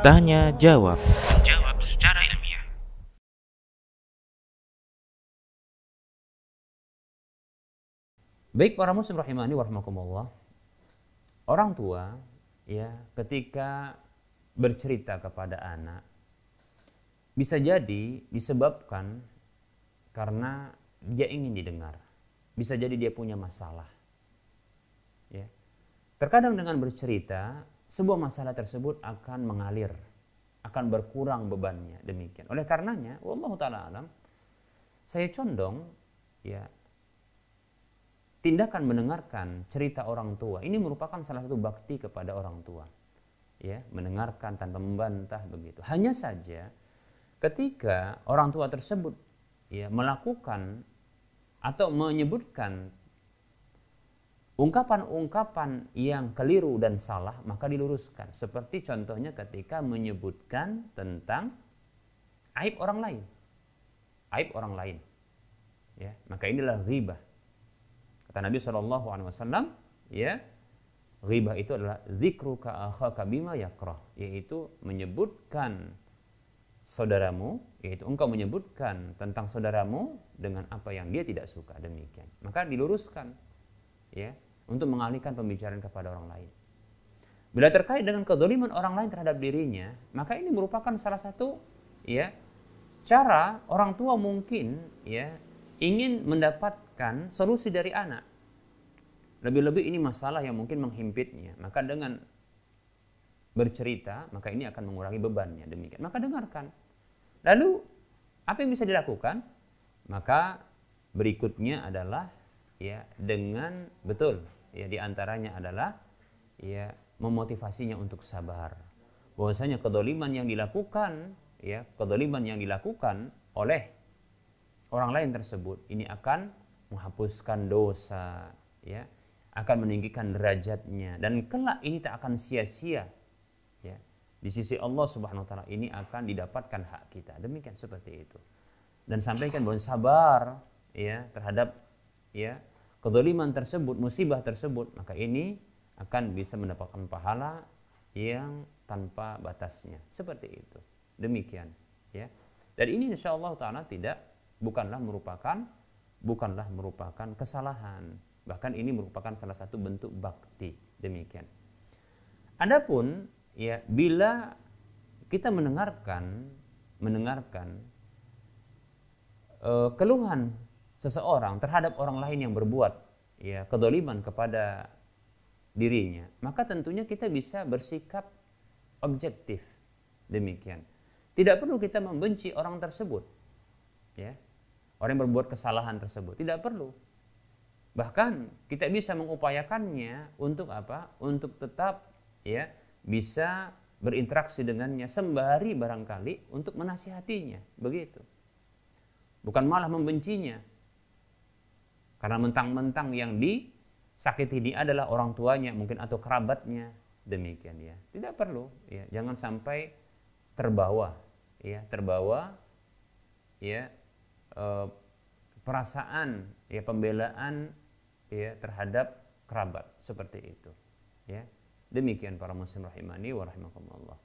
Tanya jawab. Jawab secara ilmiah. Baik para muslim rahimani warahmatullah. Orang tua ya ketika bercerita kepada anak bisa jadi disebabkan karena dia ingin didengar. Bisa jadi dia punya masalah. Terkadang dengan bercerita sebuah masalah tersebut akan mengalir, akan berkurang bebannya. Demikian. Oleh karenanya, wallahu taala alam, saya condong ya tindakan mendengarkan cerita orang tua. Ini merupakan salah satu bakti kepada orang tua ya mendengarkan tanpa membantah begitu. Hanya saja ketika orang tua tersebut ya melakukan atau menyebutkan ungkapan-ungkapan yang keliru dan salah maka diluruskan. Seperti contohnya ketika menyebutkan tentang aib orang lain. Aib orang lain. Ya maka inilah ghibah. Kata Nabi Wasallam, ya, ghibah itu adalah zikruka akhaka bima yakrah, yaitu menyebutkan saudaramu, yaitu engkau menyebutkan tentang saudaramu dengan apa yang dia tidak suka. Demikian. Maka diluruskan, ya, untuk mengalihkan pembicaraan kepada orang lain. Bila terkait dengan kedoliman orang lain terhadap dirinya, maka ini merupakan salah satu, ya, cara orang tua mungkin, ya, ingin mendapatkan solusi dari anak. Lebih-lebih ini masalah yang mungkin menghimpitnya. Maka dengan bercerita, maka ini akan mengurangi bebannya. Demikian. Maka dengarkan. Lalu, apa yang bisa dilakukan? Maka berikutnya adalah ya dengan betul ya di antaranya adalah ya memotivasinya untuk sabar. Bahwasanya kedoliman yang dilakukan ya kedoliman yang dilakukan oleh orang lain tersebut ini akan menghapuskan dosa ya akan meninggikan derajatnya. Dan kelak ini tak akan sia-sia ya. Di sisi Allah Subhanahu wa taala ini akan didapatkan hak kita. Demikian seperti itu. Dan sampaikan bahwa sabar ya terhadap ya kedoliman tersebut musibah tersebut maka ini akan bisa mendapatkan pahala yang tanpa batasnya seperti itu demikian ya dan ini insya Allah taala tidak bukanlah merupakan bukanlah merupakan kesalahan. Bahkan ini merupakan salah satu bentuk bakti. Demikian. Adapun ya bila kita mendengarkan mendengarkan uh, keluhan seseorang terhadap orang lain yang berbuat ya kedoliman kepada dirinya, maka tentunya kita bisa bersikap objektif. Demikian. Tidak perlu kita membenci orang tersebut. Ya, orang yang berbuat kesalahan tersebut. Tidak perlu. Bahkan kita bisa mengupayakannya untuk apa? Untuk tetap ya bisa berinteraksi dengannya sembari barangkali untuk menasihatinya, begitu. Bukan malah membencinya. Karena mentang-mentang yang disakiti ini adalah orang tuanya mungkin atau kerabatnya, demikian ya. Tidak perlu ya, jangan sampai terbawa ya, terbawa ya Eh, perasaan ya pembelaan ya terhadap kerabat seperti itu ya. Demikian para muslim rahimani wa rahimakumullah.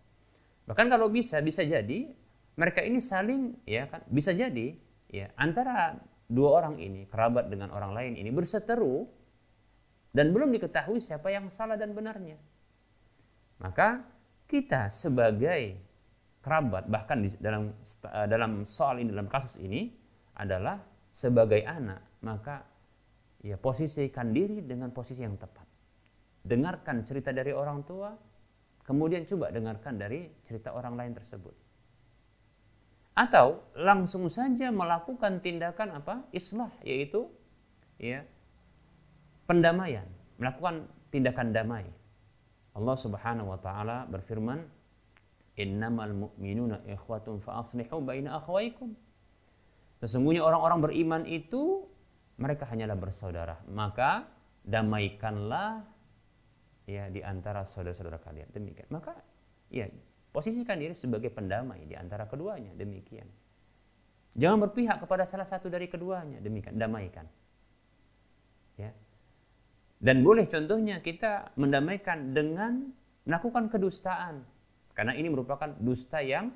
Bahkan kalau bisa bisa jadi mereka ini saling ya kan bisa jadi ya antara dua orang ini kerabat dengan orang lain ini berseteru dan belum diketahui siapa yang salah dan benarnya maka kita sebagai kerabat bahkan di dalam dalam soal ini dalam kasus ini adalah sebagai anak, maka ya posisikan diri dengan posisi yang tepat. Dengarkan cerita dari orang tua, kemudian coba dengarkan dari cerita orang lain tersebut. Atau langsung saja melakukan tindakan apa? Islah, yaitu ya pendamaian, melakukan tindakan damai. Allah Subhanahu wa taala berfirman, "Innamal mu'minuna ikhwatun fa aslihu baina akhwaykum." Sesungguhnya orang-orang beriman itu mereka hanyalah bersaudara. Maka damaikanlah ya di antara saudara-saudara kalian. Demikian. Maka ya posisikan diri sebagai pendamai di antara keduanya. Demikian. Jangan berpihak kepada salah satu dari keduanya. Demikian. Damaikan. Ya. Dan boleh contohnya kita mendamaikan dengan melakukan kedustaan. Karena ini merupakan dusta yang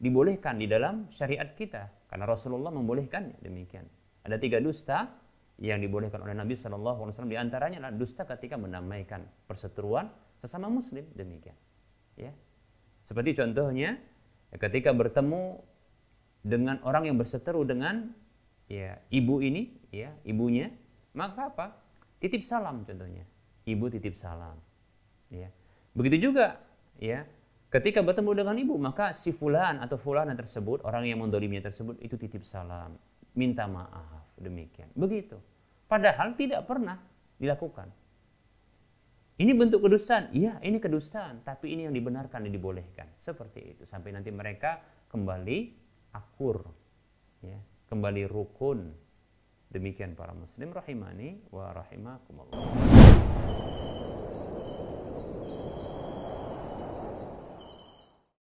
dibolehkan di dalam syariat kita. Karena Rasulullah membolehkannya demikian. Ada tiga dusta yang dibolehkan oleh Nabi Wasallam. Di antaranya adalah dusta ketika mendamaikan perseteruan sesama Muslim demikian. Ya, seperti contohnya ketika bertemu dengan orang yang berseteru dengan ya ibu ini, ya ibunya, maka apa? Titip salam contohnya. Ibu titip salam. Ya. Begitu juga ya ketika bertemu dengan ibu maka si fulan atau fulana tersebut orang yang mendoliminya tersebut itu titip salam minta maaf demikian begitu padahal tidak pernah dilakukan ini bentuk kedustaan. Iya ini kedustaan tapi ini yang dibenarkan dan dibolehkan. Seperti itu. Sampai nanti mereka kembali akur ya. Kembali rukun. Demikian para muslim rahimani wa rahimakumullah